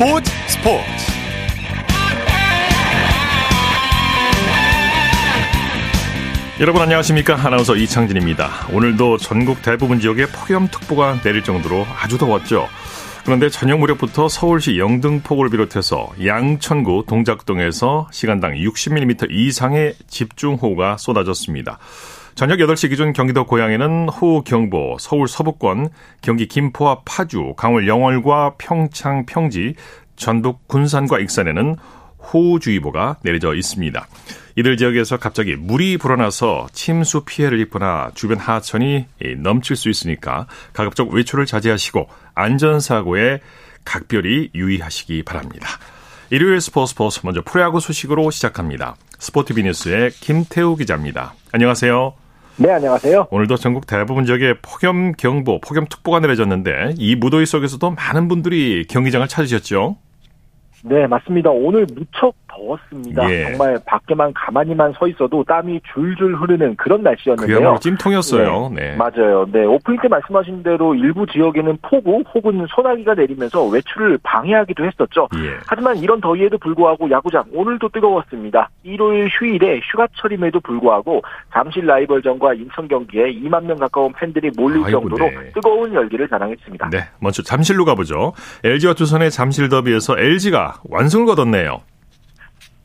스포츠 스포츠. 여러분 안녕하십니까? 아나운서 이창진입니다. 오늘도 전국 대부분 지역에 폭염특보가 내릴 정도로 아주 더웠죠. 그런데 저녁 무렵부터 서울시 영등포구를 비롯해서 양천구 동작동에서 시간당 60mm 이상의 집중호우가 쏟아졌습니다. 저녁 8시 기준 경기도 고양에는 호우 경보, 서울 서부권, 경기 김포와 파주, 강원 영월과 평창, 평지, 전북 군산과 익산에는 호우주의보가 내려져 있습니다. 이들 지역에서 갑자기 물이 불어나서 침수 피해를 입거나 주변 하천이 넘칠 수 있으니까 가급적 외출을 자제하시고 안전사고에 각별히 유의하시기 바랍니다. 일요일 스포츠 스포츠 먼저 프로야구 소식으로 시작합니다. 스포티비 뉴스의 김태우 기자입니다. 안녕하세요. 네, 안녕하세요. 오늘도 전국 대부분 지역에 폭염 경보, 폭염 특보가 내려졌는데 이 무더위 속에서도 많은 분들이 경기장을 찾으셨죠? 네, 맞습니다. 오늘 무척 더웠습니다. 예. 정말 밖에만 가만히만 서 있어도 땀이 줄줄 흐르는 그런 날씨였는데요. 그야말로 찜통이었어요. 네. 네. 맞아요. 네, 오프닝 때 말씀하신 대로 일부 지역에는 폭우 혹은 소나기가 내리면서 외출을 방해하기도 했었죠. 예. 하지만 이런 더위에도 불구하고 야구장 오늘도 뜨거웠습니다. 일요일 휴일에 휴가철임에도 불구하고 잠실 라이벌전과 인천 경기에 2만 명 가까운 팬들이 몰릴 아이고, 정도로 네. 뜨거운 열기를 자랑했습니다. 네, 먼저 잠실로 가보죠. LG와 두산의 잠실 더비에서 LG가 완승을 거뒀네요.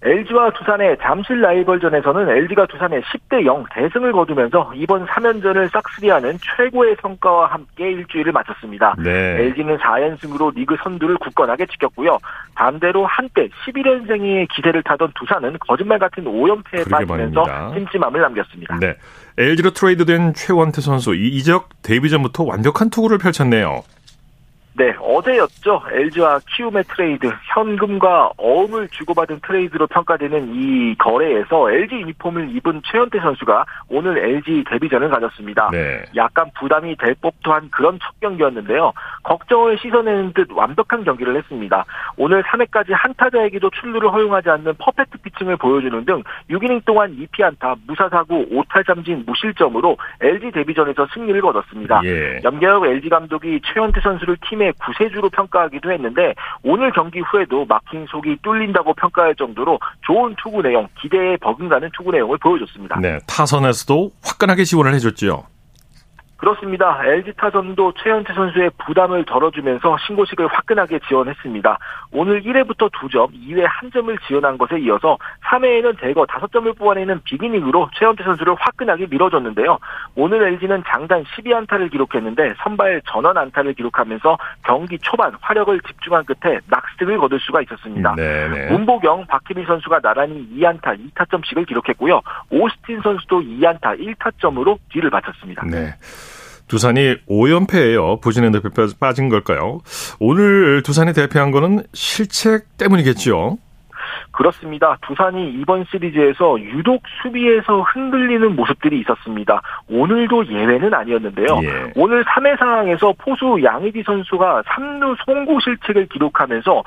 LG와 두산의 잠실 라이벌전에서는 LG가 두산의 10대 0 대승을 거두면서 이번 3연전을 싹쓸이하는 최고의 성과와 함께 일주일을 마쳤습니다. 네. LG는 4연승으로 리그 선두를 굳건하게 지켰고요. 반대로 한때 11연승의 기세를 타던 두산은 거짓말 같은 5연패에 빠지면서 찜찜함을 남겼습니다. 네. LG로 트레이드된 최원태 선수 이적 데뷔전부터 완벽한 투구를 펼쳤네요. 네, 어제였죠. LG와 키움의 트레이드, 현금과 어음을 주고받은 트레이드로 평가되는 이 거래에서 LG 유니폼을 입은 최원태 선수가 오늘 LG 데뷔전을 가졌습니다. 네. 약간 부담이 될 법도 한 그런 첫 경기였는데요. 걱정을 씻어내는 듯 완벽한 경기를 했습니다. 오늘 3회까지 한 타자에게도 출루를 허용하지 않는 퍼펙트 피칭을 보여주는 등 6이닝 동안 2피안타, 무사사구, 5탈 잠진 무실점으로 LG 데뷔전에서 승리를 거뒀습니다. 예. 염경엽 LG 감독이 최현태 선수를 팀에 팀의 구세주로 평가하기도 했는데 오늘 경기 후에도 막힌 속이 뚫린다고 평가할 정도로 좋은 투구 내용, 기대에 버금가는 투구 내용을 보여줬습니다. 네, 타선에서도 화끈하게 지원을 해줬죠. 그렇습니다. LG 타선도 최현태 선수의 부담을 덜어주면서 신고식을 화끈하게 지원했습니다. 오늘 1회부터 2점, 2회 1점을 지원한 것에 이어서 3회에는 대거 5점을 뽑아내는 비기닝으로 최현태 선수를 화끈하게 밀어줬는데요. 오늘 LG는 장단 12안타를 기록했는데 선발 전원 안타를 기록하면서 경기 초반 화력을 집중한 끝에 낙스등을 거둘 수가 있었습니다. 네네. 문보경, 박희민 선수가 나란히 2안타 2타점씩을 기록했고요. 오스틴 선수도 2안타 1타점으로 뒤를 바쳤습니다. 네. 두산이 5연패예요. 부진의 늪에 빠진 걸까요? 오늘 두산이 대패한 거는 실책 때문이겠죠. 그렇습니다. 두산이 이번 시리즈에서 유독 수비에서 흔들리는 모습들이 있었습니다. 오늘도 예외는 아니었는데요. 예. 오늘 3회 상황에서 포수 양의지 선수가 3루 송구 실책을 기록하면서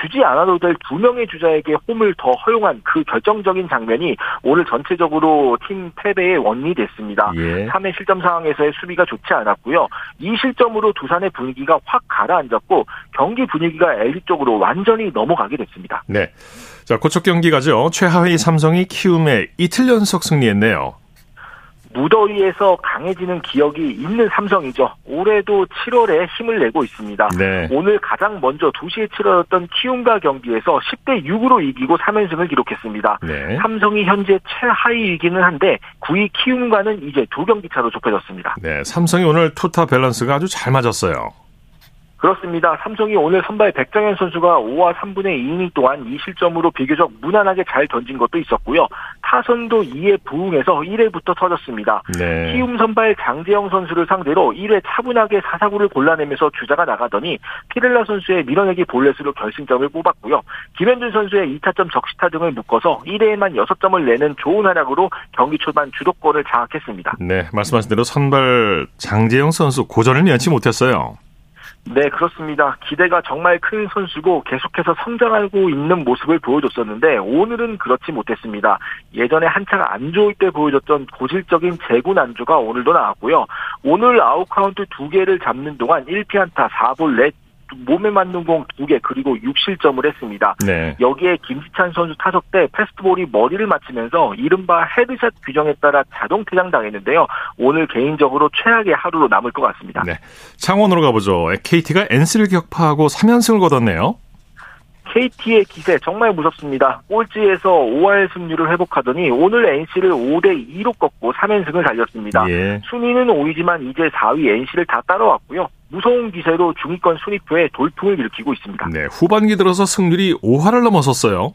주지 않아도 될 두 명의 주자에게 홈을 더 허용한 그 결정적인 장면이 오늘 전체적으로 팀 패배의 원인이 됐습니다. 예. 3회 실점 상황에서의 수비가 좋지 않았고요. 이 실점으로 두산의 분위기가 확 가라앉았고 경기 분위기가 LG 쪽으로 완전히 넘어가게 됐습니다. 네. 자, 고척 경기 가죠. 최하위 삼성이 키움에 이틀 연속 승리했네요. 무더위에서 강해지는 기억이 있는 삼성이죠. 올해도 7월에 힘을 내고 있습니다. 네. 오늘 가장 먼저 2시에 치러졌던 키움과 경기에서 10대 6으로 이기고 3연승을 기록했습니다. 네. 삼성이 현재 최하위이기는 한데 9위 키움과는 이제 두 경기 차로 좁혀졌습니다. 네, 삼성이 오늘 투타 밸런스가 아주 잘 맞았어요. 그렇습니다. 삼성이 오늘 선발 백정현 선수가 5와 3분의 2이닝 동안 2실점으로 비교적 무난하게 잘 던진 것도 있었고요. 타선도 이에 부응해서 1회부터 터졌습니다. 네. 키움 선발 장재영 선수를 상대로 1회 차분하게 사사구를 골라내면서 주자가 나가더니 피렐라 선수의 밀어내기 볼넷으로 결승점을 뽑았고요. 김현준 선수의 2타점 적시타 등을 묶어서 1회에만 6점을 내는 좋은 활약으로 경기 초반 주도권을 장악했습니다. 네, 말씀하신 대로 선발 장재영 선수 고전을 면치 못했어요. 네, 그렇습니다. 기대가 정말 큰 선수고 계속해서 성장하고 있는 모습을 보여줬었는데 오늘은 그렇지 못했습니다. 예전에 한창 안 좋을 때 보여줬던 고질적인 제구 난조가 오늘도 나왔고요. 오늘 아웃카운트 두 개를 잡는 동안 1피안타 4볼 넷 몸에 맞는 공 2개 그리고 6실점을 했습니다. 네. 여기에 김지찬 선수 타석 때 패스트볼이 머리를 맞추면서 이른바 헤드샷 규정에 따라 자동 퇴장당했는데요. 오늘 개인적으로 최악의 하루로 남을 것 같습니다. 네. 창원으로 가보죠. KT가 NC를 격파하고 3연승을 거뒀네요. KT의 기세 정말 무섭습니다. 꼴찌에서 5할 승률을 회복하더니 오늘 NC를 5대 2로 꺾고 3연승을 달렸습니다. 예. 순위는 5위지만 이제 4위 NC를 다 따라왔고요. 무서운 기세로 중위권 순위표에 돌풍을 일으키고 있습니다. 네, 후반기 들어서 승률이 5할을 넘어섰어요.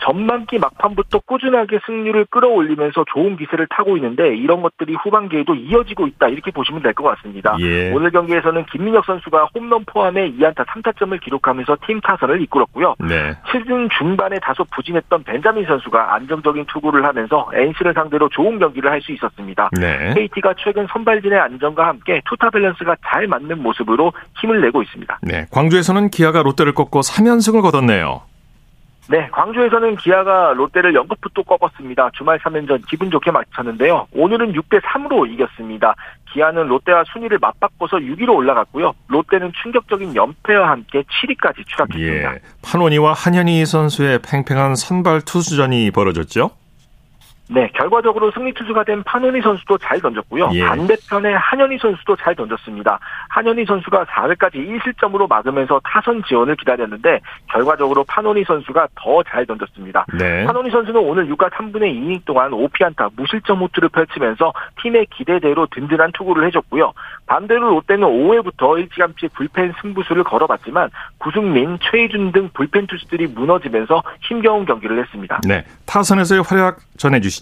전반기 막판부터 꾸준하게 승률을 끌어올리면서 좋은 기세를 타고 있는데 이런 것들이 후반기에도 이어지고 있다 이렇게 보시면 될 것 같습니다. 예. 오늘 경기에서는 김민혁 선수가 홈런 포함해 2안타 3타점을 기록하면서 팀 타선을 이끌었고요. 네. 시즌 중반에 다소 부진했던 벤자민 선수가 안정적인 투구를 하면서 NC를 상대로 좋은 경기를 할 수 있었습니다. 네. KT가 최근 선발진의 안정과 함께 투타 밸런스가 잘 맞는 모습으로 힘을 내고 있습니다. 네, 광주에서는 기아가 롯데를 꺾고 3연승을 거뒀네요. 네, 광주에서는 기아가 롯데를 0급부터 꺾었습니다. 주말 3연전 기분 좋게 마쳤는데요. 오늘은 6대 3으로 이겼습니다. 기아는 롯데와 순위를 맞바꿔서 6위로 올라갔고요. 롯데는 충격적인 연패와 함께 7위까지 추락했습니다. 예, 판원이와 한현희 선수의 팽팽한 선발 투수전이 벌어졌죠? 네, 결과적으로 승리 투수가 된 판원희 선수도 잘 던졌고요. 예. 반대편에 한현희 선수도 잘 던졌습니다. 한현희 선수가 4회까지 1실점으로 막으면서 타선 지원을 기다렸는데 결과적으로 판원희 선수가 더 잘 던졌습니다. 네. 판원희 선수는 오늘 6과 3분의 2이닝 동안 5피안타 무실점 호투를 펼치면서 팀의 기대대로 든든한 투구를 해줬고요. 반대로 롯데는 5회부터 일찌감치 불펜 승부수를 걸어봤지만 구승민, 최희준 등 불펜 투수들이 무너지면서 힘겨운 경기를 했습니다. 네, 타선에서의 활약 전해주시죠.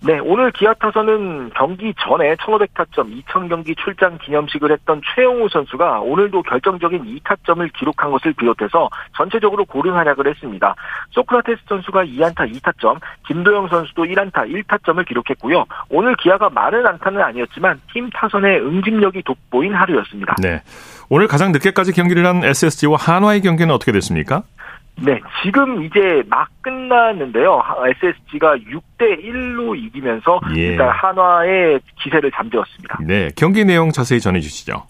네, 오늘 기아 타선은 경기 전에 1500타점 2000경기 출장 기념식을 했던 최영우 선수가 오늘도 결정적인 2타점을 기록한 것을 비롯해서 전체적으로 고른 활약을 했습니다. 소크라테스 선수가 2안타 2타점, 김도영 선수도 1안타 1타점을 기록했고요. 오늘 기아가 많은 안타는 아니었지만 팀 타선의 응집력이 돋보인 하루였습니다. 네. 오늘 가장 늦게까지 경기를 한 SSG와 한화의 경기는 어떻게 됐습니까? 네, 지금 이제 막 끝났는데요. SSG가 6대 1로 이기면서 예. 일단 한화의 기세를 잠재웠습니다. 네, 경기 내용 자세히 전해 주시죠.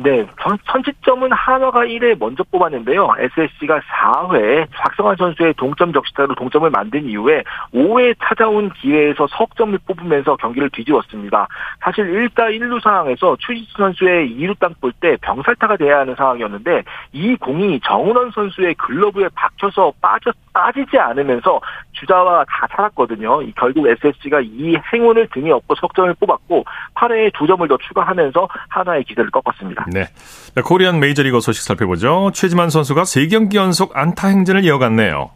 네, 선취점은 한화가 1회 먼저 뽑았는데요. SSC가 4회 박성환 선수의 동점 적시타로 동점을 만든 이후에 5회 찾아온 기회에서 석점을 뽑으면서 경기를 뒤집었습니다. 사실 1다 1루 상황에서 추지수 선수의 2루 땅 볼 때 병살타가 돼야 하는 상황이었는데 이 공이 정은원 선수의 글러브에 박혀서 빠져 빠지지 않으면서 주자와 다 살았거든요. 결국 SSC가 이 행운을 등에 업고 석점을 뽑았고 8회에 두 점을 더 추가하면서 하나의 기세를 꺾었습니다. 네. 코리안 메이저리그 소식 살펴보죠. 최지만 선수가 3경기 연속 안타 행진을 이어갔네요.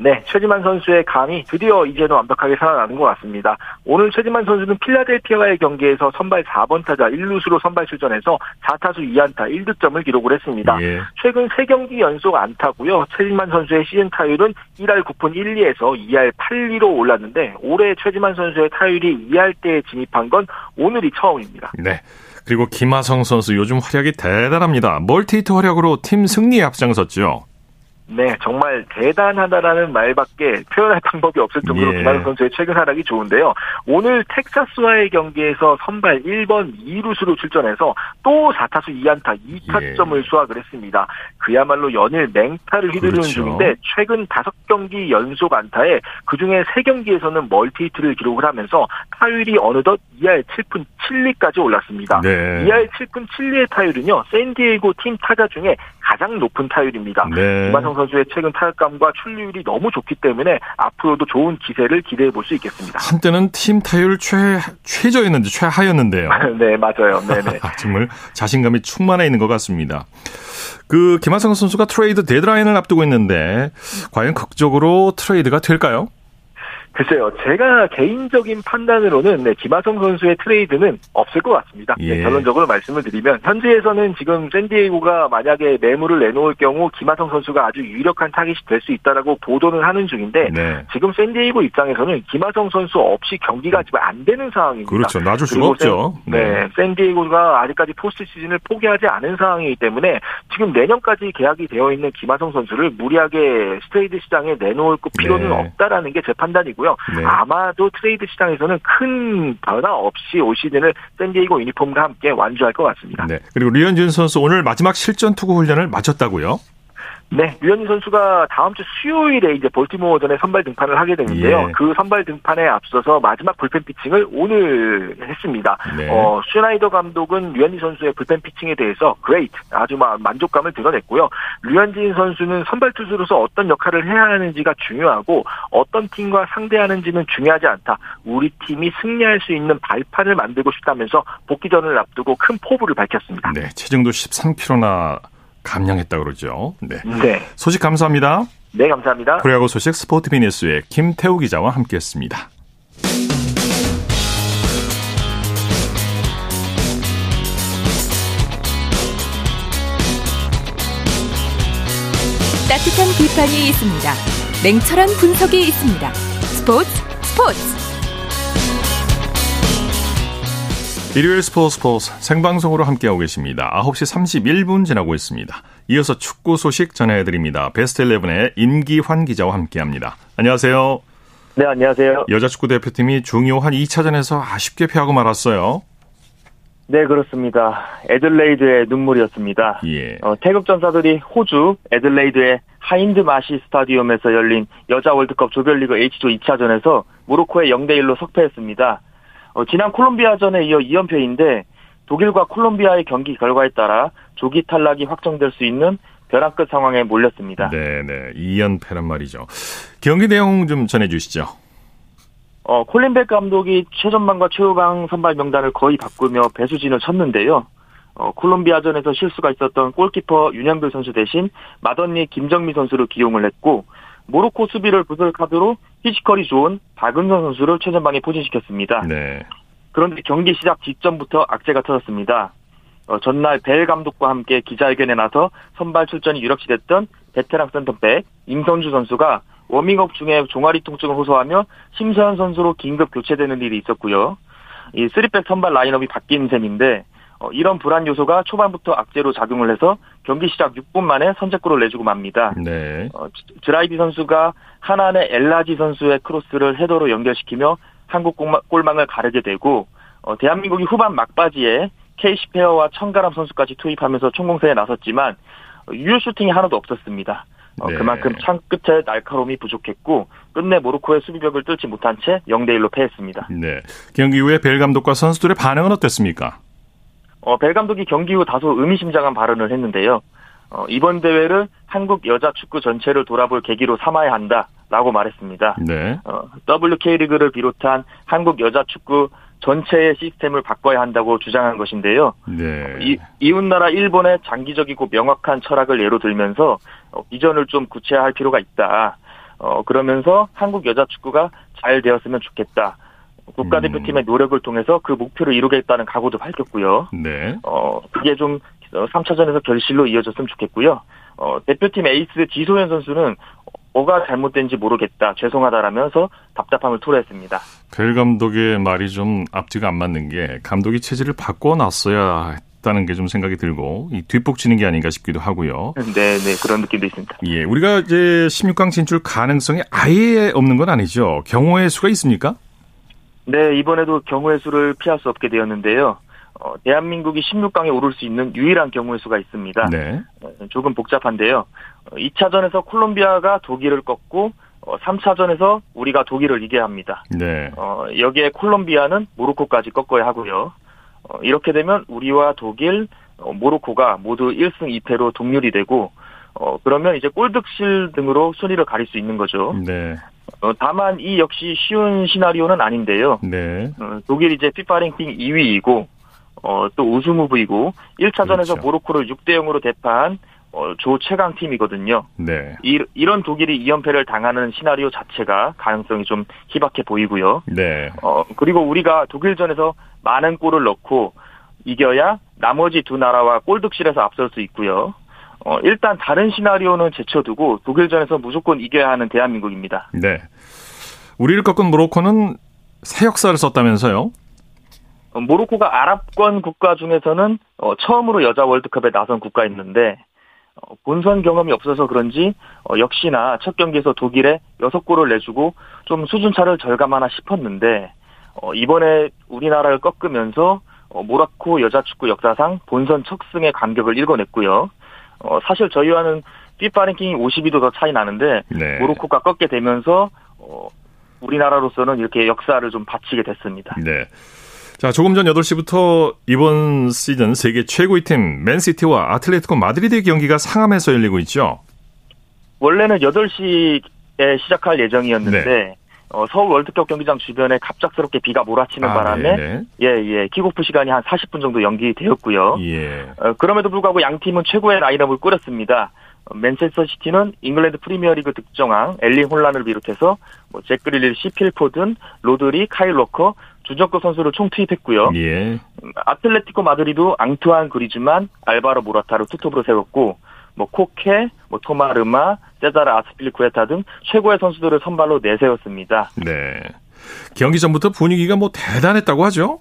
네, 최지만 선수의 감이 드디어 이제는 완벽하게 살아나는 것 같습니다. 오늘 최지만 선수는 필라델피아와의 경기에서 선발 4번 타자 1루수로 선발 출전해서 4타수 2안타 1득점을 기록을 했습니다. 예. 최근 3경기 연속 안타고요. 최지만 선수의 시즌 타율은 1할 9푼 1, 2에서 2할 8, 2로 올랐는데 올해 최지만 선수의 타율이 2할 때에 진입한 건 오늘이 처음입니다. 네. 그리고 김하성 선수 요즘 활약이 대단합니다. 멀티히트 활약으로 팀 승리에 앞장섰죠. 네, 정말 대단하다라는 말밖에 표현할 방법이 없을 정도로 예. 김하성 선수의 최근 하락이 좋은데요. 오늘 텍사스와의 경기에서 선발 1번 2루수로 출전해서 또 4타수 2안타 2타점을 예. 수확을 했습니다. 그야말로 연일 맹타를 휘두르는 그렇죠. 중인데 최근 5경기 연속 안타에 그중에 3경기에서는 멀티히트를 기록을 하면서 타율이 어느덧 2할 7푼 7리까지 올랐습니다. 네. 2할 7푼 7리의 타율은요. 샌디에이고 팀 타자 중에 가장 높은 타율입니다. 네. 김하성 선수의 최근 타격감과 출루율이 너무 좋기 때문에 앞으로도 좋은 기세를 기대해 볼 수 있겠습니다. 한때는 팀 타율 최 최저였는데 최하였는데요. 네, 맞아요. 네네. 정말 자신감이 충만해 있는 것 같습니다. 그 김하성 선수가 트레이드 데드라인을 앞두고 있는데 과연 극적으로 트레이드가 될까요? 글쎄요, 제가 개인적인 판단으로는 네, 김하성 선수의 트레이드는 없을 것 같습니다. 네, 예. 네, 결론적으로 말씀을 드리면 현지에서는 지금 샌디에이고가 만약에 매물을 내놓을 경우 김하성 선수가 아주 유력한 타깃이 될 수 있다라고 보도는 하는 중인데 네. 지금 샌디에이고 입장에서는 김하성 선수 없이 경기가 지금 안 되는 상황입니다. 그렇죠, 놔줄 수가 없죠. 샌, 네, 네. 샌디에이고가 아직까지 포스트 시즌을 포기하지 않은 상황이기 때문에 지금 내년까지 계약이 되어 있는 김하성 선수를 무리하게 트레이드 시장에 내놓을 필요는 네. 없다라는 게 제 판단이고요. 있고요. 네. 아마도 트레이드 시장에서는 큰 변화 없이 올 시즌을 샌디에이고 유니폼과 함께 완주할 것 같습니다. 네. 그리고 류현진 선수 오늘 마지막 실전 투구 훈련을 마쳤다고요? 네, 류현진 선수가 다음 주 수요일에 이제 볼티모어전에 선발 등판을 하게 되는데요. 예. 그 선발 등판에 앞서서 마지막 불펜 피칭을 오늘 했습니다. 네. 어, 슈나이더 감독은 류현진 선수의 불펜 피칭에 대해서 great 아주 만족감을 드러냈고요. 류현진 선수는 선발 투수로서 어떤 역할을 해야 하는지가 중요하고 어떤 팀과 상대하는지는 중요하지 않다. 우리 팀이 승리할 수 있는 발판을 만들고 싶다면서 복귀전을 앞두고 큰 포부를 밝혔습니다. 네, 체중도 13kg나 감량했다 그러죠. 네. 네. 소식 감사합니다. 네, 감사합니다. 프로야구 소식 스포티비니스의 김태우 기자와 함께했습니다. 따뜻한 비판이 있습니다. 냉철한 분석이 있습니다. 스포츠 스포츠. 일요일 스포츠 스포츠 생방송으로 함께하고 계십니다. 9시 31분 지나고 있습니다. 이어서 축구 소식 전해드립니다. 베스트 11의 임기환 기자와 함께합니다. 안녕하세요. 네, 안녕하세요. 여자 축구 대표팀이 중요한 2차전에서 아쉽게 패하고 말았어요. 네, 그렇습니다. 애들레이드의 눈물이었습니다. 예. 어, 태극 전사들이 호주 애들레이드의 하인드마시 스타디움에서 열린 여자 월드컵 조별리그 H조 2차전에서 모로코에 0대 1로 석패했습니다. 어, 지난 콜롬비아전에 이어 2연패인데 독일과 콜롬비아의 경기 결과에 따라 조기 탈락이 확정될 수 있는 벼랑 끝 상황에 몰렸습니다. 네네. 2연패란 말이죠. 경기 내용 좀 전해주시죠. 어, 콜린백 감독이 최전방과 최후방 선발 명단을 거의 바꾸며 배수진을 쳤는데요. 어, 콜롬비아전에서 실수가 있었던 골키퍼 윤양글 선수 대신 마던니 김정미 선수를 기용을 했고 모로코 수비를 부술 카드로 피지컬이 좋은 박은선 선수를 최전방에 포진시켰습니다. 네. 그런데 경기 시작 직전부터 악재가 터졌습니다. 어, 전날 벨 감독과 함께 기자회견에 나서 선발 출전이 유력시됐던 베테랑 센터백 임선주 선수가 워밍업 중에 종아리 통증을 호소하며 심서연 선수로 긴급 교체되는 일이 있었고요. 이 쓰리백 선발 라인업이 바뀐 셈인데 어, 이런 불안 요소가 초반부터 악재로 작용을 해서 경기 시작 6분 만에 선제골을 내주고 맙니다. 네. 어, 즈라이디 선수가 하나네 엘 하지 선수의 크로스를 헤더로 연결시키며 한국 골망을 가르게 되고 어, 대한민국이 후반 막바지에 케이시 페어와 천가람 선수까지 투입하면서 총공세에 나섰지만 어, 유효 슈팅이 하나도 없었습니다. 어, 네. 그만큼 창 끝의 날카로움이 부족했고 끝내 모로코의 수비벽을 뚫지 못한 채 0대 1로 패했습니다. 네. 경기 후에 벨 감독과 선수들의 반응은 어땠습니까? 어, 벨 감독이 경기 후 다소 의미심장한 발언을 했는데요. 어, 이번 대회를 한국 여자 축구 전체를 돌아볼 계기로 삼아야 한다라고 말했습니다. 네. 어, WK리그를 비롯한 한국 여자 축구 전체의 시스템을 바꿔야 한다고 주장한 것인데요. 네. 이, 이웃나라 일본의 장기적이고 명확한 철학을 예로 들면서 어, 비전을 좀 구체화할 필요가 있다. 어, 그러면서 한국 여자 축구가 잘 되었으면 좋겠다. 국가대표팀의 음. 노력을 통해서 그 목표를 이루겠다는 각오도 밝혔고요. 네. 어, 그게 좀 3차전에서 어, 결실로 이어졌으면 좋겠고요. 어, 대표팀 에이스 지소연 선수는 뭐가 잘못된지 모르겠다, 죄송하다라면서 답답함을 토로했습니다. 벨 감독의 말이 좀 앞뒤가 안 맞는 게 감독이 체질을 바꿔놨어야 했다는 게 좀 생각이 들고 이 뒷북치는 게 아닌가 싶기도 하고요. 네, 네 그런 느낌도 있습니다. 예, 우리가 이제 16강 진출 가능성이 아예 없는 건 아니죠. 경우의 수가 있습니까? 네, 이번에도 경우의 수를 피할 수 없게 되었는데요. 어, 대한민국이 16강에 오를 수 있는 유일한 경우의 수가 있습니다. 네. 어, 조금 복잡한데요. 어, 2차전에서 콜롬비아가 독일을 꺾고 어, 3차전에서 우리가 독일을 이겨야 합니다. 네. 어, 여기에 콜롬비아는 모로코까지 꺾어야 하고요. 어, 이렇게 되면 우리와 독일, 어, 모로코가 모두 1승 2패로 동률이 되고 어, 그러면 이제 골득실 등으로 순위를 가릴 수 있는 거죠. 네. 어, 다만 이 역시 쉬운 시나리오는 아닌데요. 네. 어, 독일 이제 피파 랭킹 2위이고 어, 또 우승 후보이고 1차전에서 그렇죠. 모로코를 6대 0으로 대파한 어, 조 최강 팀이거든요. 네. 이, 이런 독일이 2연패를 당하는 시나리오 자체가 가능성이 좀 희박해 보이고요. 네. 어, 그리고 우리가 독일전에서 많은 골을 넣고 이겨야 나머지 두 나라와 골득실에서 앞설 수 있고요. 어, 일단 다른 시나리오는 제쳐두고 독일전에서 무조건 이겨야 하는 대한민국입니다. 네. 우리를 꺾은 모로코는 새 역사를 썼다면서요? 어, 모로코가 아랍권 국가 중에서는 어, 처음으로 여자 월드컵에 나선 국가였는데 어, 본선 경험이 없어서 그런지 어, 역시나 첫 경기에서 독일에 6골을 내주고 좀 수준차를 절감하나 싶었는데 어, 이번에 우리나라를 꺾으면서 어, 모라코 여자 축구 역사상 본선 첫 승의 간격을 읽어냈고요. 어, 사실 저희와는 FIFA 랭킹이 52도 더 차이 나는데 네. 모로코가 꺾게 되면서 어, 우리나라로서는 이렇게 역사를 좀 바치게 됐습니다. 네. 자, 조금 전 8시부터 이번 시즌 세계 최고의 팀 맨시티와 아틀레티코 마드리드의 경기가 상암에서 열리고 있죠. 원래는 8시에 시작할 예정이었는데 네. 어, 서울 월드컵 경기장 주변에 갑작스럽게 비가 몰아치는 아, 바람에 네네. 예, 예, 킥오프 시간이 한 40분 정도 연기되었고요. 예. 어, 그럼에도 불구하고 양 팀은 최고의 라인업을 꾸렸습니다. 어, 맨체스터 시티는 잉글랜드 프리미어리그 득점왕 엘링 홀란을 비롯해서 뭐 잭 그릴리시, 필 포든, 로드리, 카일 워커, 주전급 선수를 총 투입했고요. 예. 음, 아틀레티코 마드리드도 앙투안 그리즈만, 알바로 모라타를 투톱으로 세웠고 뭐 코케, 뭐 토마 르마, 세자르 아스필리쿠에타 등 최고의 선수들을 선발로 내세웠습니다. 네. 경기 전부터 분위기가 뭐 대단했다고 하죠?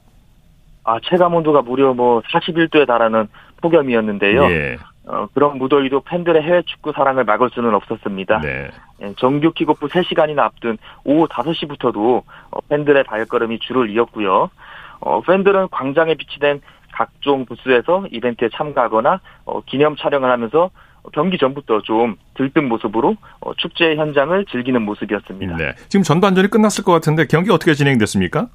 아 체감 온도가 무려 뭐 41도에 달하는 폭염이었는데요. 예. 어, 그런 무더위도 팬들의 해외 축구 사랑을 막을 수는 없었습니다. 네. 예, 정규 킥오프 3시간이나 앞둔 오후 5시부터도 어, 팬들의 발걸음이 줄을 이었고요. 어, 팬들은 광장에 비치된 각종 부스에서 이벤트에 참가하거나 어, 기념 촬영을 하면서 경기 전부터 좀 들뜬 모습으로 어, 축제 현장을 즐기는 모습이었습니다. 네. 지금 전반전이 끝났을 것 같은데 경기 어떻게 진행됐습니까?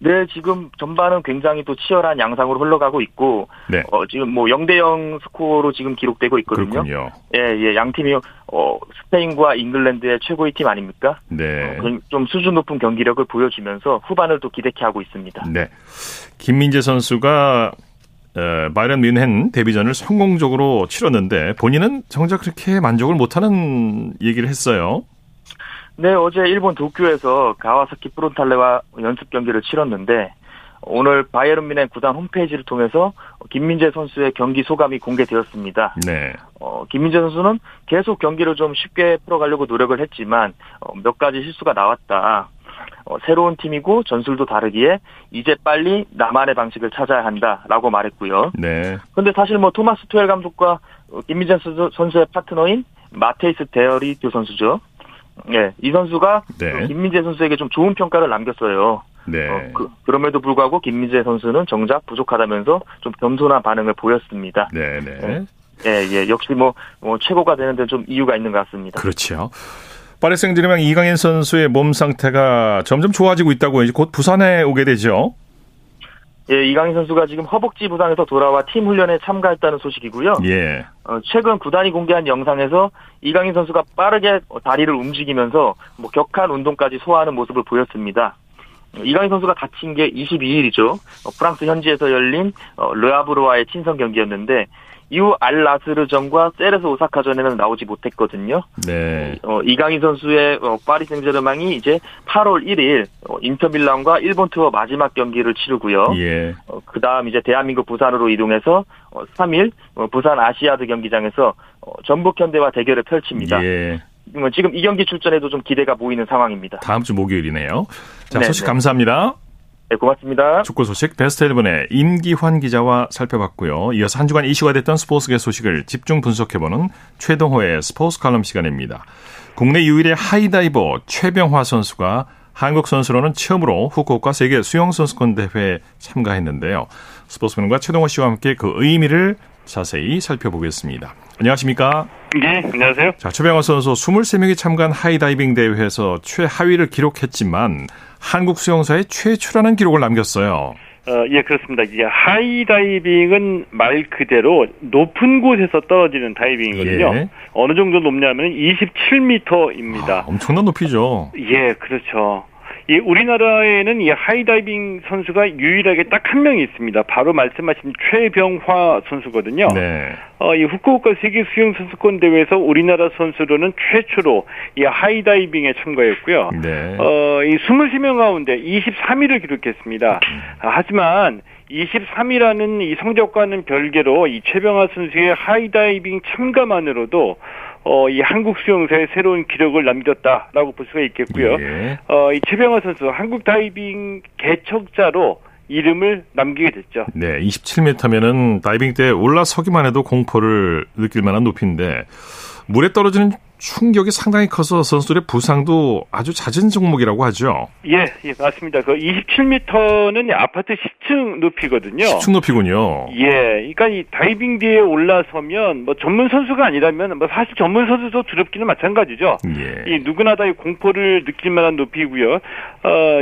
네, 지금 전반은 굉장히 또 치열한 양상으로 흘러가고 있고, 네. 어, 지금 뭐 0대0 스코어로 지금 기록되고 있거든요. 그렇군요. 예, 예, 양 팀이, 어, 스페인과 잉글랜드의 최고의 팀 아닙니까? 네. 어, 그- 좀 수준 높은 경기력을 보여주면서 후반을 또 기대케 하고 있습니다. 네. 김민재 선수가 어, 바이런 뮌헨 데뷔전을 성공적으로 치렀는데 본인은 정작 그렇게 만족을 못하는 얘기를 했어요. 네, 어제 일본 도쿄에서 가와사키 프론탈레와 연습 경기를 치렀는데, 오늘 바이에른 미넨 구단 홈페이지를 통해서 김민재 선수의 경기 소감이 공개되었습니다. 네. 어, 김민재 선수는 계속 경기를 좀 쉽게 풀어가려고 노력을 했지만 어, 몇 가지 실수가 나왔다. 어, 새로운 팀이고 전술도 다르기에 이제 빨리 나만의 방식을 찾아야 한다라고 말했고요. 네. 근데 사실 뭐 토마스 투엘 감독과 어, 김민재 선수- 선수의 파트너인 마테이스 데어리 두 선수죠. 예, 이 선수가 네. 어, 김민재 선수에게 좀 좋은 평가를 남겼어요. 네. 어, 그, 그럼에도 불구하고 김민재 선수는 정작 부족하다면서 좀 겸손한 반응을 보였습니다. 네, 네. 예, 예. 역시 뭐, 뭐 최고가 되는데 좀 이유가 있는 것 같습니다. 그렇죠. 파리 생제르맹 이강인 선수의 몸 상태가 점점 좋아지고 있다고 이제 곧 부산에 오게 되죠. 예, 이강인 선수가 지금 허벅지 부상에서 돌아와 팀 훈련에 참가했다는 소식이고요. 예. 어, 최근 구단이 공개한 영상에서 이강인 선수가 빠르게 다리를 움직이면서 뭐 격한 운동까지 소화하는 모습을 보였습니다. 어, 이강인 선수가 다친 게 22일이죠. 어, 프랑스 현지에서 열린 어, 르아브르와의 친선 경기였는데 이후 알라스르전과 세레스 오사카전에는 나오지 못했거든요. 네. 어, 이강인 선수의 어, 파리 생제르맹이 이제 8월 1일 어, 인터밀란과 일본 투어 마지막 경기를 치르고요. 예. 어, 그 다음 이제 대한민국 부산으로 이동해서 어, 3일 어, 부산 아시아드 경기장에서 어, 전북현대와 대결을 펼칩니다. 예. 뭐 지금 이 경기 출전에도 좀 기대가 보이는 상황입니다. 다음 주 목요일이네요. 자, 네, 소식 네. 감사합니다. 네, 고맙습니다. 축구 소식 베스트 11의 임기환 기자와 살펴봤고요. 이어서 한 주간 이슈가 됐던 스포츠계 소식을 집중 분석해보는 최동호의 스포츠 칼럼 시간입니다. 국내 유일의 하이다이버 최병화 선수가 한국 선수로는 처음으로 후쿠오카 세계 수영 선수권 대회에 참가했는데요. 스포츠 평론가 최동호 씨와 함께 그 의미를 자세히 살펴보겠습니다. 안녕하십니까? 네, 안녕하세요. 자, 최병화 선수 23명이 참가한 하이다이빙 대회에서 최하위를 기록했지만 한국 수영사에 최초라는 기록을 남겼어요. 어, 예, 그렇습니다. 이게 하이 다이빙은 말 그대로 높은 곳에서 떨어지는 다이빙이거든요. 예. 어느 정도 높냐면 27m입니다. 아, 엄청난 높이죠. 예, 그렇죠. 이 우리나라에는 이 하이다이빙 선수가 유일하게 딱 한 명이 있습니다. 바로 말씀하신 최병화 선수거든요. 네. 어, 이 후쿠오카 세계 수영 선수권 대회에서 우리나라 선수로는 최초로 이 하이다이빙에 참가했고요. 네. 어, 이 23명 가운데 23위를 기록했습니다. 아, 하지만 23위라는 이 성적과는 별개로 이 최병화 선수의 하이다이빙 참가만으로도 어, 이 한국 수영사의 새로운 기록을 남겼다라고 볼 수가 있겠고요. 예. 어, 이 최병하 선수 한국 다이빙 개척자로 이름을 남기게 됐죠. 네, 27m면은 다이빙 때 올라서기만 해도 공포를 느낄 만한 높이인데 물에 떨어지는 충격이 상당히 커서 선수들의 부상도 아주 잦은 종목이라고 하죠. 예, 예, 맞습니다. 그 27m는 아파트 10층 높이거든요. 10층 높이군요. 예, 그러니까 이 다이빙 뒤에 올라서면 뭐 전문 선수가 아니라면 뭐 사실 전문 선수도 두렵기는 마찬가지죠. 예. 이 누구나 다 이 공포를 느낄 만한 높이고요. 어,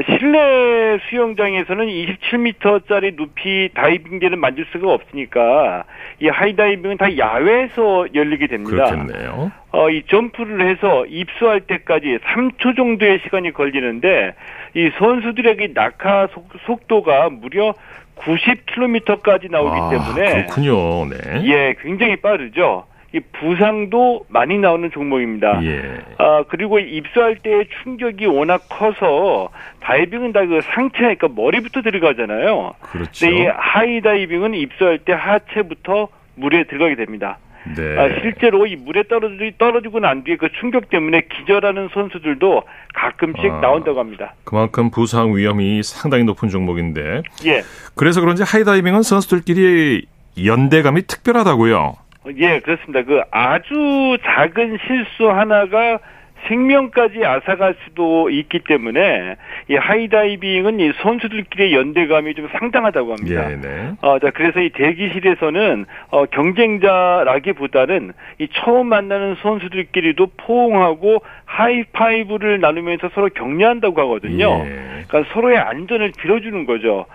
실내 수영장에서는 27m짜리 높이 다이빙대를 만들 수가 없으니까 이 하이다이빙은 다 야외에서 열리게 됩니다. 그렇겠네요. 어, 이 점프를 해서 입수할 때까지 3초 정도의 시간이 걸리는데 이 선수들에게 낙하 속, 속도가 무려 90km까지 나오기 아, 때문에 그렇군요. 네. 예, 굉장히 빠르죠. 이 부상도 많이 나오는 종목입니다. 예. 아, 그리고 입수할 때의 충격이 워낙 커서 다이빙은 다 그 상체, 그러니까 머리부터 들어가잖아요. 그렇죠. 근데 이 하이 다이빙은 입수할 때 하체부터 물에 들어가게 됩니다. 네. 아, 실제로 이 물에 떨어지, 떨어지고 난 뒤에 그 충격 때문에 기절하는 선수들도 가끔씩 아. 나온다고 합니다. 그만큼 부상 위험이 상당히 높은 종목인데 예. 그래서 그런지 하이다이빙은 선수들끼리 연대감이 특별하다고요. 예, 그렇습니다. 그 아주 작은 실수 하나가 생명까지 앗아갈 수도 있기 때문에 이 하이다이빙은 이 선수들끼리의 연대감이 좀 상당하다고 합니다. 예, 네. 어, 자, 그래서 이 대기실에서는, 어, 경쟁자라기보다는 이 처음 만나는 선수들끼리도 포옹하고 하이파이브를 나누면서 서로 격려한다고 하거든요. 예. 그러니까 서로의 안전을 빌어주는 거죠.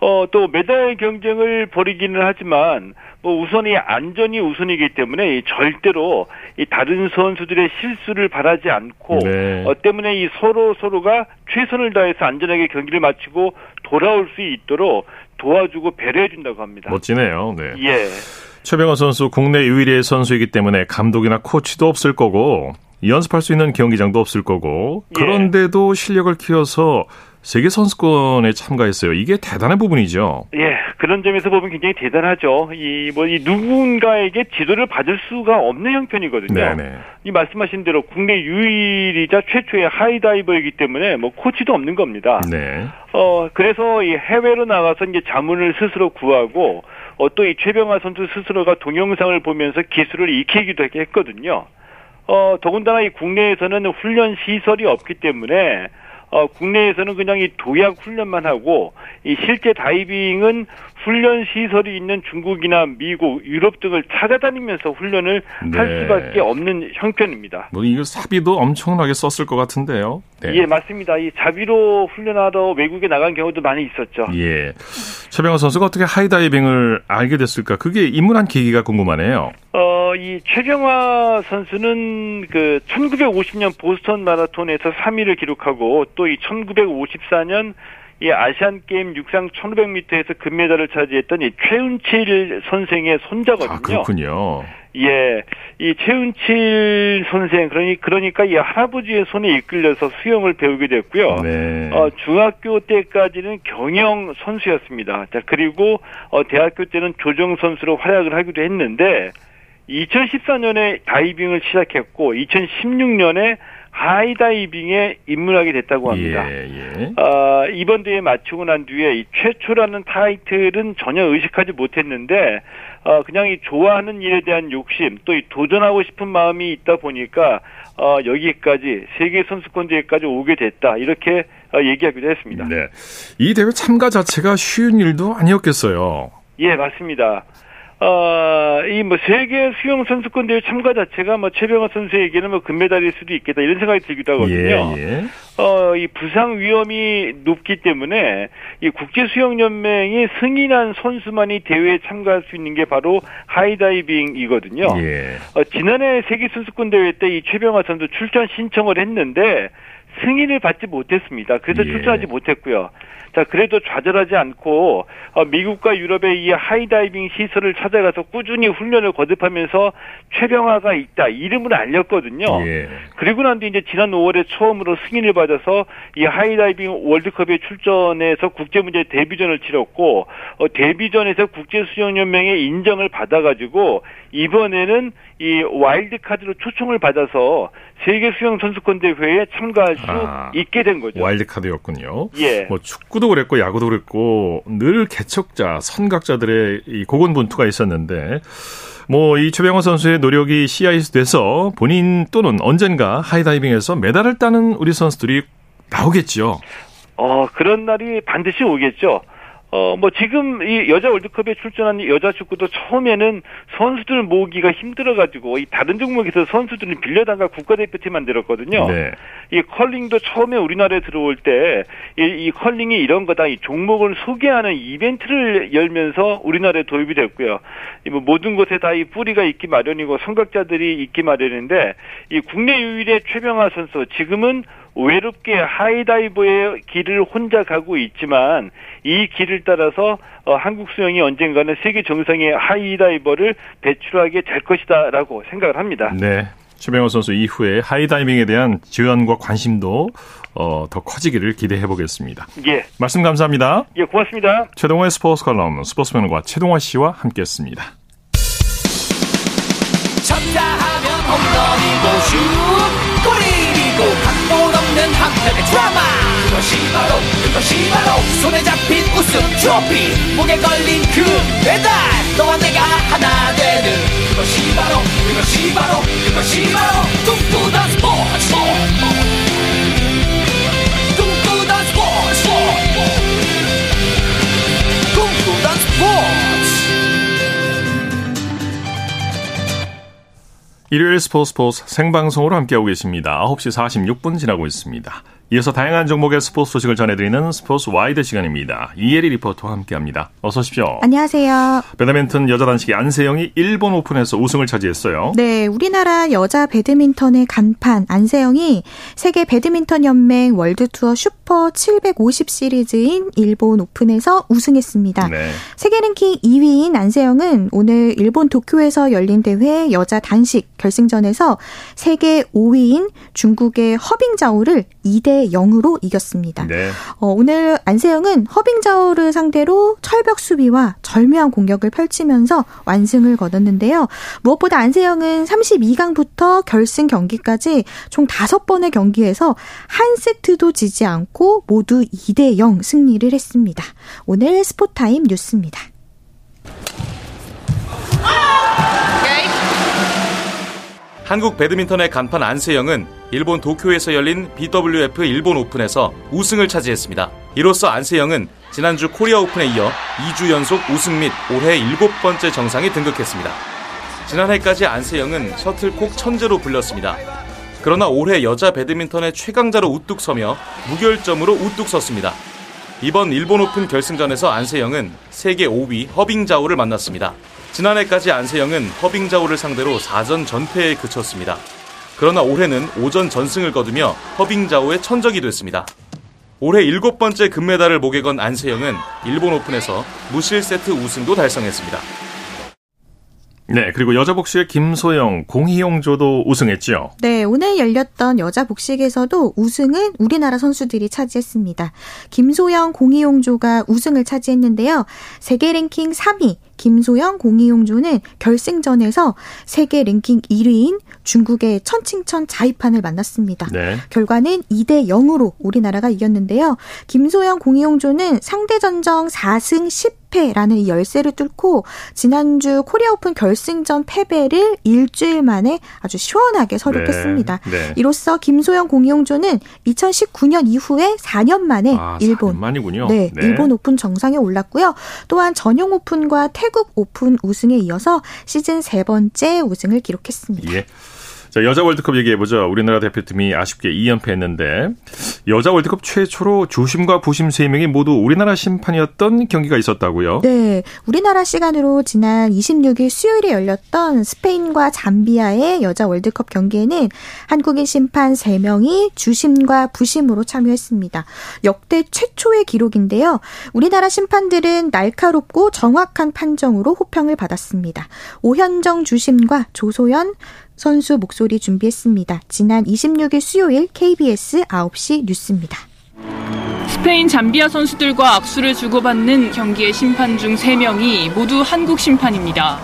어, 또 메달 경쟁을 벌이기는 하지만 뭐 우선이 안전이 우선이기 때문에 이 절대로 이 다른 선수들의 실수를 바라지 않고 네. 어, 때문에 이 서로 서로가 최선을 다해서 안전하게 경기를 마치고 돌아올 수 있도록 도와주고 배려해 준다고 합니다. 멋지네요. 네. 예. 최병호 선수 국내 유일의 선수이기 때문에 감독이나 코치도 없을 거고 연습할 수 있는 경기장도 없을 거고 예. 그런데도 실력을 키워서 세계 선수권에 참가했어요. 이게 대단한 부분이죠. 예, 그런 점에서 보면 굉장히 대단하죠. 이, 뭐, 이 누군가에게 지도를 받을 수가 없는 형편이거든요. 네네. 이 말씀하신 대로 국내 유일이자 최초의 하이다이버이기 때문에 뭐 코치도 없는 겁니다. 네. 어, 그래서 이 해외로 나가서 이제 자문을 스스로 구하고 어, 또이 최병화 선수 스스로가 동영상을 보면서 기술을 익히기도 했거든요. 어, 더군다나 이 국내에서는 훈련 시설이 없기 때문에 어, 국내에서는 그냥 이 도약 훈련만 하고 이 실제 다이빙은 훈련 시설이 있는 중국이나 미국, 유럽 등을 찾아다니면서 훈련을 할 네. 수밖에 없는 형편입니다. 뭐 이거 사비도 엄청나게 썼을 것 같은데요. 네. 예, 맞습니다. 이 자비로 훈련하러 외국에 나간 경우도 많이 있었죠. 예. 최병호 선수가 어떻게 하이다이빙을 알게 됐을까? 그게 입문한 계기가 궁금하네요. 어, 이 최병화 선수는 그 1950년 보스턴 마라톤에서 3위를 기록하고 또 이 1954년 이 아시안 게임 육상 1500m에서 금메달을 차지했던 이 최은칠 선생의 손자거든요. 아, 그렇군요. 예, 이 최은칠 선생 그러니 그러니까 이 할아버지의 손에 이끌려서 수영을 배우게 됐고요. 네. 어, 중학교 때까지는 경영 선수였습니다. 자, 그리고 어, 대학교 때는 조정 선수로 활약을 하기도 했는데 2014년에 다이빙을 시작했고 2016년에 하이다이빙에 입문하게 됐다고 합니다. 예, 예. 아, 이번 대회 마치고 난 뒤에 이 최초라는 타이틀은 전혀 의식하지 못했는데 어, 그냥 이 좋아하는 일에 대한 욕심 또 이 도전하고 싶은 마음이 있다 보니까 어, 여기까지 세계 선수권 대회까지 오게 됐다 이렇게 어, 얘기하기도 했습니다. 네. 이 대회 참가 자체가 쉬운 일도 아니었겠어요. 예, 맞습니다. 어, 이뭐 세계 수영 선수권 대회 참가 자체가 뭐 최병호 선수에게는 뭐 금메달일 수도 있겠다 이런 생각이 들기도 하거든요. 예, 예. 어, 이 부상 위험이 높기 때문에 이 국제 수영 연맹이 승인한 선수만이 대회에 참가할 수 있는 게 바로 하이다이빙이거든요. 예. 어, 지난해 세계 선수권 대회 때 이 최병화 선수 출전 신청을 했는데 승인을 받지 못했습니다. 그래서 예. 출전하지 못했고요. 자, 그래도 좌절하지 않고 어, 미국과 유럽의 이 하이다이빙 시설을 찾아가서 꾸준히 훈련을 거듭하면서 최병화가 있다 이름을 알렸거든요. 예. 그리고 난 뒤 이제 지난 5월에 처음으로 승인을 받아서 이 하이다이빙 월드컵에 출전해서 국제무대 데뷔전을 치렀고 어, 데뷔전에서 국제수영연맹의 인정을 받아가지고 이번에는 이 와일드 카드로 초청을 받아서 세계 수영 선수권 대회에 참가할 아, 있게 된 거죠. 와일드카드였군요. 예. 뭐 축구 도 그랬고 야구도 그랬고 늘 개척자, 선각자들의 이 고군분투가 있었는데 뭐 이 최병호 선수의 노력이 씨앗이 돼서 본인 또는 언젠가 하이다이빙에서 메달을 따는 우리 선수들이 나오겠지요. 어, 그런 날이 반드시 오겠죠. 어, 뭐 지금 이 여자 월드컵에 출전한 여자 축구도 처음에는 선수들 모으기가 힘들어가지고 이 다른 종목에서 선수들을 빌려다가 국가대표팀 만들었거든요. 네. 이 컬링도 처음에 우리나라에 들어올 때이 컬링이 이런 거다 이 종목을 소개하는 이벤트를 열면서 우리나라에 도입이 됐고요. 이 뭐 모든 곳에 다 이 뿌리가 있기 마련이고 선각자들이 있기 마련인데 이 국내 유일의 최병하 선수 지금은 외롭게 하이다이버의 길을 혼자 가고 있지만 이 길을 따라서 어, 한국 수영이 언젠가는 세계 정상의 하이다이버를 배출하게 될 것이다라고 생각을 합니다. 네. 최병호 선수 이후에 하이다이빙에 대한 지원과 관심도 어, 더 커지기를 기대해 보겠습니다. 예. 말씀 감사합니다. 예, 고맙습니다. 최동호의 스포츠 칼럼 스포츠맨과 최동화 씨와 함께했습니다. 한편의 드라마. 그것이 바로 그것이 바로 손에 잡힌 우승 트로피. 목에 걸린 그 배달. 너와 내가 하나 되는 그것이 바로 그것이 바로 그것이 바로 꿈꾸던 스포츠. 일요일 스포츠 스포츠 생방송으로 함께하고 계십니다. 9시 46분 지나고 있습니다. 이어서 다양한 종목의 스포츠 소식을 전해드리는 스포츠 와이드 시간입니다. 이혜리 리포터와 함께합니다. 어서 오십시오. 안녕하세요. 배드민턴 여자 단식의 안세영이 일본 오픈에서 우승을 차지했어요. 네, 우리나라 여자 배드민턴의 간판 안세영이 세계 배드민턴 연맹 월드 투어 슈퍼 750 시리즈인 일본 오픈에서 우승했습니다. 네. 세계 랭킹 2위인 안세영은 오늘 일본 도쿄에서 열린 대회 여자 단식 결승전에서 세계 5위인 중국의 허빙자오를 2대 0으로 이겼습니다. 네. 어, 오늘 안세영은 허빙자오를 상대로 철벽 수비와 절묘한 공격을 펼치면서 완승을 거뒀는데요. 무엇보다 안세영은 32강부터 결승 경기까지 총 5번의 경기에서 한 세트도 지지 않고 모두 2대 0 승리를 했습니다. 오늘 스포타임 뉴스입니다. 한국 배드민턴의 간판 안세영은 일본 도쿄에서 열린 BWF 일본 오픈에서 우승을 차지했습니다. 이로써 안세영은 지난주 코리아 오픈에 이어 2주 연속 우승 및 올해 일곱 번째 정상에 등극했습니다. 지난해까지 안세영은 셔틀콕 천재로 불렸습니다. 그러나 올해 여자 배드민턴의 최강자로 우뚝 서며 무결점으로 우뚝 섰습니다. 이번 일본 오픈 결승전에서 안세영은 세계 5위 허빙자오를 만났습니다. 지난해까지 안세영은 허빙자오를 상대로 4전 전패에 그쳤습니다. 그러나 올해는 5전 전승을 거두며 허빙자오의 천적이 됐습니다. 올해 일곱 번째 금메달을 목에 건 안세영은 일본 오픈에서 무실 세트 우승도 달성했습니다. 네, 그리고 여자 복식의 김소영, 공희용조도 우승했죠. 네, 오늘 열렸던 여자 복식에서도 우승은 우리나라 선수들이 차지했습니다. 김소영, 공이용조가 우승을 차지했는데요. 세계 랭킹 3위 김소영, 공희용 조는 결승전에서 세계 랭킹 1위인 중국의 천칭천 자이판을 만났습니다. 네. 결과는 2대 0으로 우리나라가 이겼는데요. 김소영, 공희용 조는 상대전적 4승 10 패라는 이 열세를 뚫고 지난주 코리아 오픈 결승전 패배를 일주일 만에 아주 시원하게 설욕했습니다. 네, 네. 이로써 김소영, 공희용 조는 2019년 이후에 4년 만에 아, 일본 4년 만이군요. 네, 네. 일본 오픈 정상에 올랐고요. 또한 전용 오픈과 태국 오픈 우승에 이어서 시즌 세 번째 우승을 기록했습니다. 예. 자, 여자 월드컵 얘기해보죠. 우리나라 대표팀이 아쉽게 2연패 했는데, 여자 월드컵 최초로 주심과 부심 3명이 모두 우리나라 심판이었던 경기가 있었다고요? 네, 우리나라 시간으로 지난 26일 수요일에 열렸던 스페인과 잠비아의 여자 월드컵 경기에는 한국인 심판 3명이 주심과 부심으로 참여했습니다. 역대 최초의 기록인데요. 우리나라 심판들은 날카롭고 정확한 판정으로 호평을 받았습니다. 오현정 주심과 조소연 선수 목소리 준비했습니다. 지난 26일 수요일 KBS 9시 뉴스입니다. 스페인 잠비아 선수들과 악수를 주고받는 경기의 심판 중 3명이 모두 한국 심판입니다.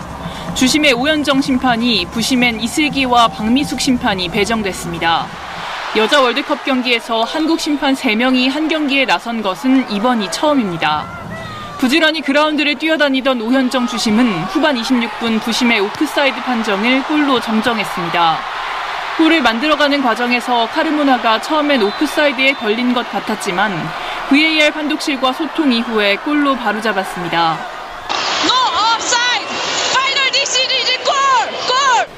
주심의 오현정 심판이 부심엔 이슬기와 박미숙 심판이 배정됐습니다. 여자 월드컵 경기에서 한국 심판 3명이 한 경기에 나선 것은 이번이 처음입니다. 부지런히 그라운드를 뛰어다니던 오현정 주심은 후반 26분 부심의 오프사이드 판정을 골로 정정했습니다. 골을 만들어가는 과정에서 카르모나가 처음엔 오프사이드에 걸린 것 같았지만 VAR 판독실과 소통 이후에 골로 바로잡았습니다.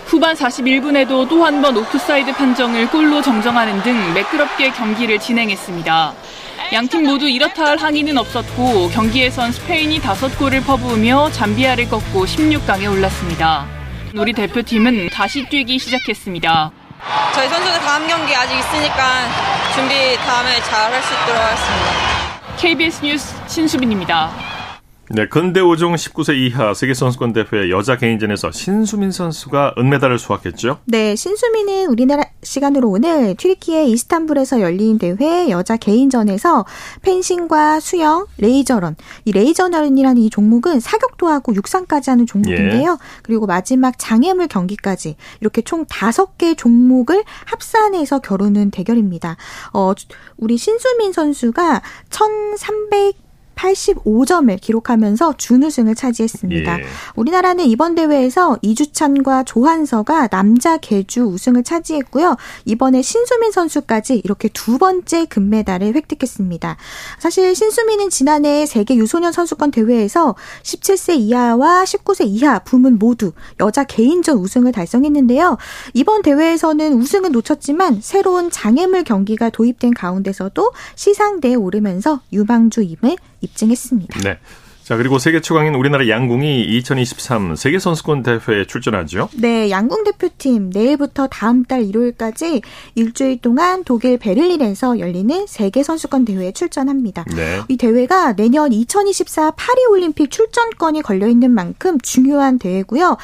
후반 41분에도 또 한 번 오프사이드 판정을 골로 정정하는 등 매끄럽게 경기를 진행했습니다. 양팀 모두 이렇다 할 항의는 없었고 경기에선 스페인이 다섯 골을 퍼부으며 잠비아를 꺾고 16강에 올랐습니다. 우리 대표팀은 다시 뛰기 시작했습니다. 저희 선수들 다음 경기 아직 있으니까 준비 다음에 잘 할 수 있도록 하겠습니다. KBS 뉴스 신수빈입니다. 네, 근대 5종 19세 이하 세계선수권 대회 여자 개인전에서 신수민 선수가 은메달을 수확했죠? 네, 신수민은 우리나라 시간으로 오늘 튀르키예 이스탄불에서 열린 대회 여자 개인전에서 펜싱과 수영, 레이저런, 이 레이저런이라는 이 종목은 사격도 하고 육상까지 하는 종목인데요. 예. 그리고 마지막 장애물 경기까지 이렇게 총 다섯 개 종목을 합산해서 겨루는 대결입니다. 어, 우리 신수민 선수가 1300 85점을 기록하면서 준우승을 차지했습니다. 예. 우리나라는 이번 대회에서 이주찬과 조한서가 남자 개주 우승을 차지했고요. 이번에 신수민 선수까지 이렇게 두 번째 금메달을 획득했습니다. 사실 신수민은 지난해 세계 유소년 선수권 대회에서 17세 이하와 19세 이하 부문 모두 여자 개인전 우승을 달성했는데요. 이번 대회에서는 우승은 놓쳤지만 새로운 장애물 경기가 도입된 가운데서도 시상대에 오르면서 유망주임을 입증했습니다. 네. 자, 그리고 세계 최강인 우리나라 양궁이 2023 세계선수권 대회에 출전하죠? 네, 양궁 대표팀 내일부터 다음 달 일요일까지 일주일 동안 독일 베를린에서 열리는 세계선수권 대회에 출전합니다. 네. 이 대회가 내년 2024 파리올림픽 출전권이 걸려있는 만큼 중요한 대회고요.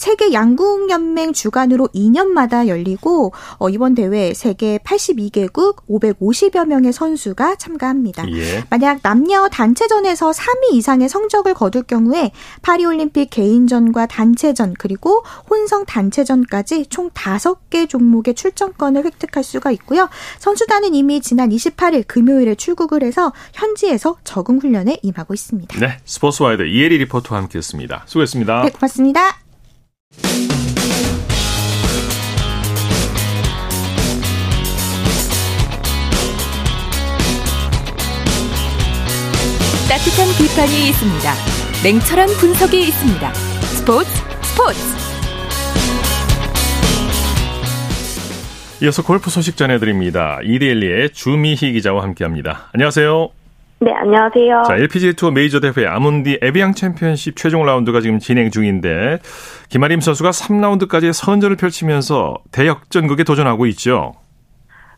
세계 양궁연맹 주관으로 2년마다 열리고 어, 이번 대회 세계 82개국 550여 명의 선수가 참가합니다. 예. 만약 남녀 단체전에서 3위 이상의 성적을 거둘 경우에 파리올림픽 개인전과 단체전 그리고 혼성 단체전까지 총 5개 종목의 출전권을 획득할 수가 있고요. 선수단은 이미 지난 28일 금요일에 출국을 해서 현지에서 적응 훈련에 임하고 있습니다. 네, 스포츠와이드 이혜리 리포터와 함께했습니다. 수고했습니다. 네, 고맙습니다. 따뜻한 비판이 있습니다. 냉철한 분석이 있습니다. 스포츠 스포츠. 이어서 골프 소식 전해드립니다. 이데일리의 주미희 기자와 함께합니다. 안녕하세요. 네, 안녕하세요. 자, LPGA 투어 메이저 대회 아문디 에비앙 챔피언십 최종 라운드가 지금 진행 중인데 김아림 선수가 3라운드까지 선전을 펼치면서 대역전극에 도전하고 있죠.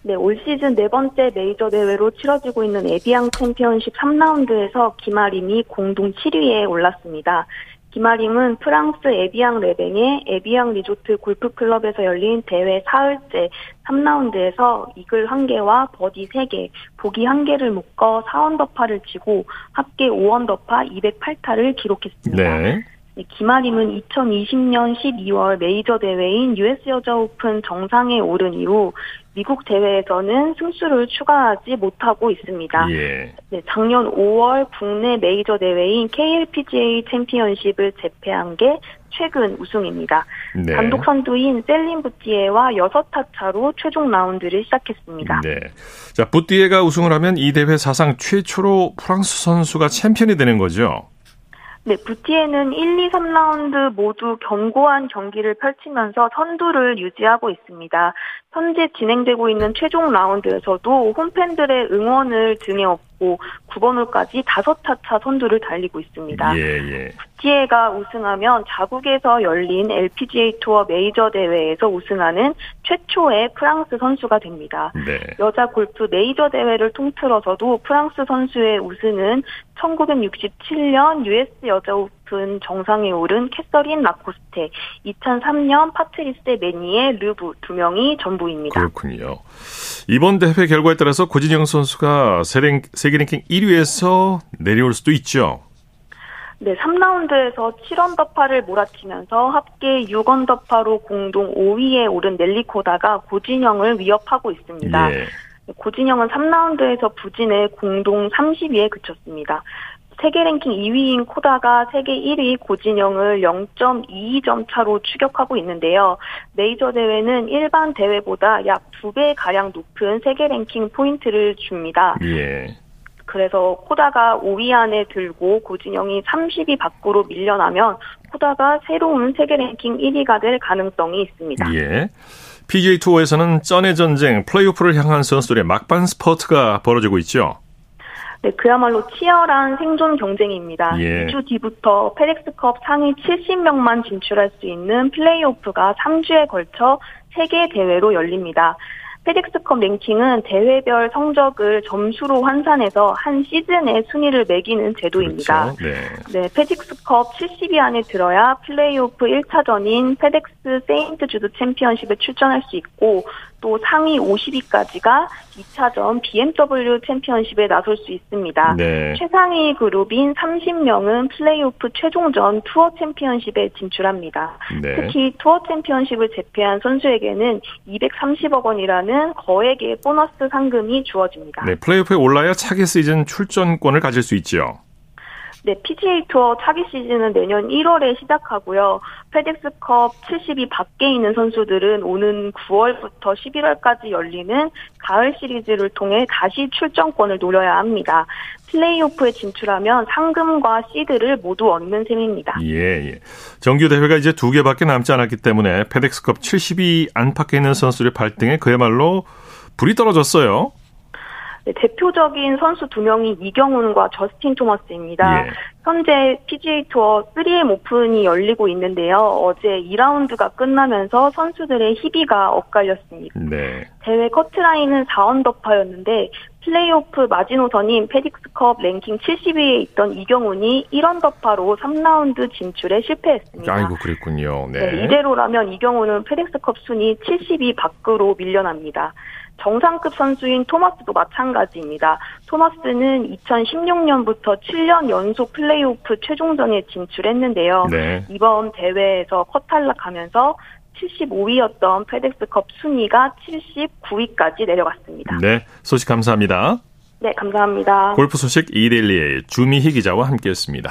네, 올 시즌 네 번째 메이저 대회로 치러지고 있는 에비앙 챔피언십 3라운드에서 김아림이 공동 7위에 올랐습니다. 김아림은 프랑스 에비앙 레뱅의 에비앙 리조트 골프클럽에서 열린 대회 사흘째 3라운드에서 이글 1개와 버디 3개, 보기 1개를 묶어 4언더파를 치고 합계 5언더파 208타를 기록했습니다. 네. 김아림은 2020년 12월 메이저 대회인 US 여자 오픈 정상에 오른 이후 미국 대회에서는 승수를 추가하지 못하고 있습니다. 예. 네, 작년 5월 국내 메이저 대회인 KLPGA 챔피언십을 제패한 게 최근 우승입니다. 네. 단독 선두인 셀린 부티에와 6타 차로 최종 라운드를 시작했습니다. 네. 자, 부티에가 우승을 하면 이 대회 사상 최초로 프랑스 선수가 챔피언이 되는 거죠? 네, 부티에는 1, 2, 3라운드 모두 견고한 경기를 펼치면서 선두를 유지하고 있습니다. 현재 진행되고 있는 최종 라운드에서도 홈팬들의 응원을 등에 업고 9번 홀까지 5타 차 선두를 달리고 있습니다. 예, 예. 부티에가 우승하면 자국에서 열린 LPGA 투어 메이저 대회에서 우승하는 최초의 프랑스 선수가 됩니다. 네. 여자 골프 메이저 대회를 통틀어서도 프랑스 선수의 우승은 1967년 US 여자 오픈 정상에 오른 캐서린 라코스테, 2003년 파트리스 므니에 르부 두 명이 전부입니다. 그렇군요. 이번 대회 결과에 따라서 고진영 선수가 세계 랭킹 1위에서 내려올 수도 있죠. 네, 3라운드에서 7언더파를 몰아치면서 합계 6언더파로 공동 5위에 오른 넬리 코다가 고진영을 위협하고 있습니다. 예. 고진영은 3라운드에서 부진해 공동 30위에 그쳤습니다. 세계 랭킹 2위인 코다가 세계 1위 고진영을 0.22점 차로 추격하고 있는데요. 메이저 대회는 일반 대회보다 약 2배 가량 높은 세계 랭킹 포인트를 줍니다. 예. 그래서 코다가 5위 안에 들고 고진영이 30위 밖으로 밀려나면 코다가 새로운 세계 랭킹 1위가 될 가능성이 있습니다. 예. PGA 투어에서는 쩐의 전쟁, 플레이오프를 향한 선수들의 막판 스퍼트가 벌어지고 있죠. 네, 그야말로 치열한 생존 경쟁입니다. 예. 2주 뒤부터 페덱스컵 상위 70명만 진출할 수 있는 플레이오프가 3주에 걸쳐 세 개 대회로 열립니다. 페덱스컵 랭킹은 대회별 성적을 점수로 환산해서 한 시즌의 순위를 매기는 제도입니다. 그렇죠. 네. 네, 페덱스컵 70위 안에 들어야 플레이오프 1차전인 페덱스 세인트 주드 챔피언십에 출전할 수 있고 또 상위 50위까지가 2차전 BMW 챔피언십에 나설 수 있습니다. 네. 최상위 그룹인 30명은 플레이오프 최종전 투어 챔피언십에 진출합니다. 네. 특히 투어 챔피언십을 제패한 선수에게는 230억 원이라는 거액의 보너스 상금이 주어집니다. 네, 플레이오프에 올라야 차기 시즌 출전권을 가질 수 있죠. 네, PGA 투어 차기 시즌은 내년 1월에 시작하고요. 페덱스컵 70위 밖에 있는 선수들은 오는 9월부터 11월까지 열리는 가을 시리즈를 통해 다시 출전권을 노려야 합니다. 플레이오프에 진출하면 상금과 시드를 모두 얻는 셈입니다. 예, 예. 정규 대회가 이제 두 개밖에 남지 않았기 때문에 페덱스컵 70위 안팎에 있는 선수들의 발등에 그야말로 불이 떨어졌어요. 네, 대표적인 선수 두 명이 이경훈과 저스틴 토머스입니다. 예. 현재 PGA 투어 3M 오픈이 열리고 있는데요. 어제 2라운드가 끝나면서 선수들의 희비가 엇갈렸습니다. 네. 대회 커트라인은 4언더파였는데 플레이오프 마지노선인 페딕스컵 랭킹 70위에 있던 이경훈이 1언더파로 3라운드 진출에 실패했습니다. 아이고 그랬군요. 네. 네, 이대로라면 이경우는 페덱스컵 순위 70위 밖으로 밀려납니다. 정상급 선수인 토마스도 마찬가지입니다. 토마스는 2016년부터 7년 연속 플레이오프 최종전에 진출했는데요. 네. 이번 대회에서 컷탈락하면서 75위였던 페덱스컵 순위가 79위까지 내려갔습니다. 네, 소식 감사합니다. 네, 감사합니다. 골프 소식 이데일리의 주미희 기자와 함께했습니다.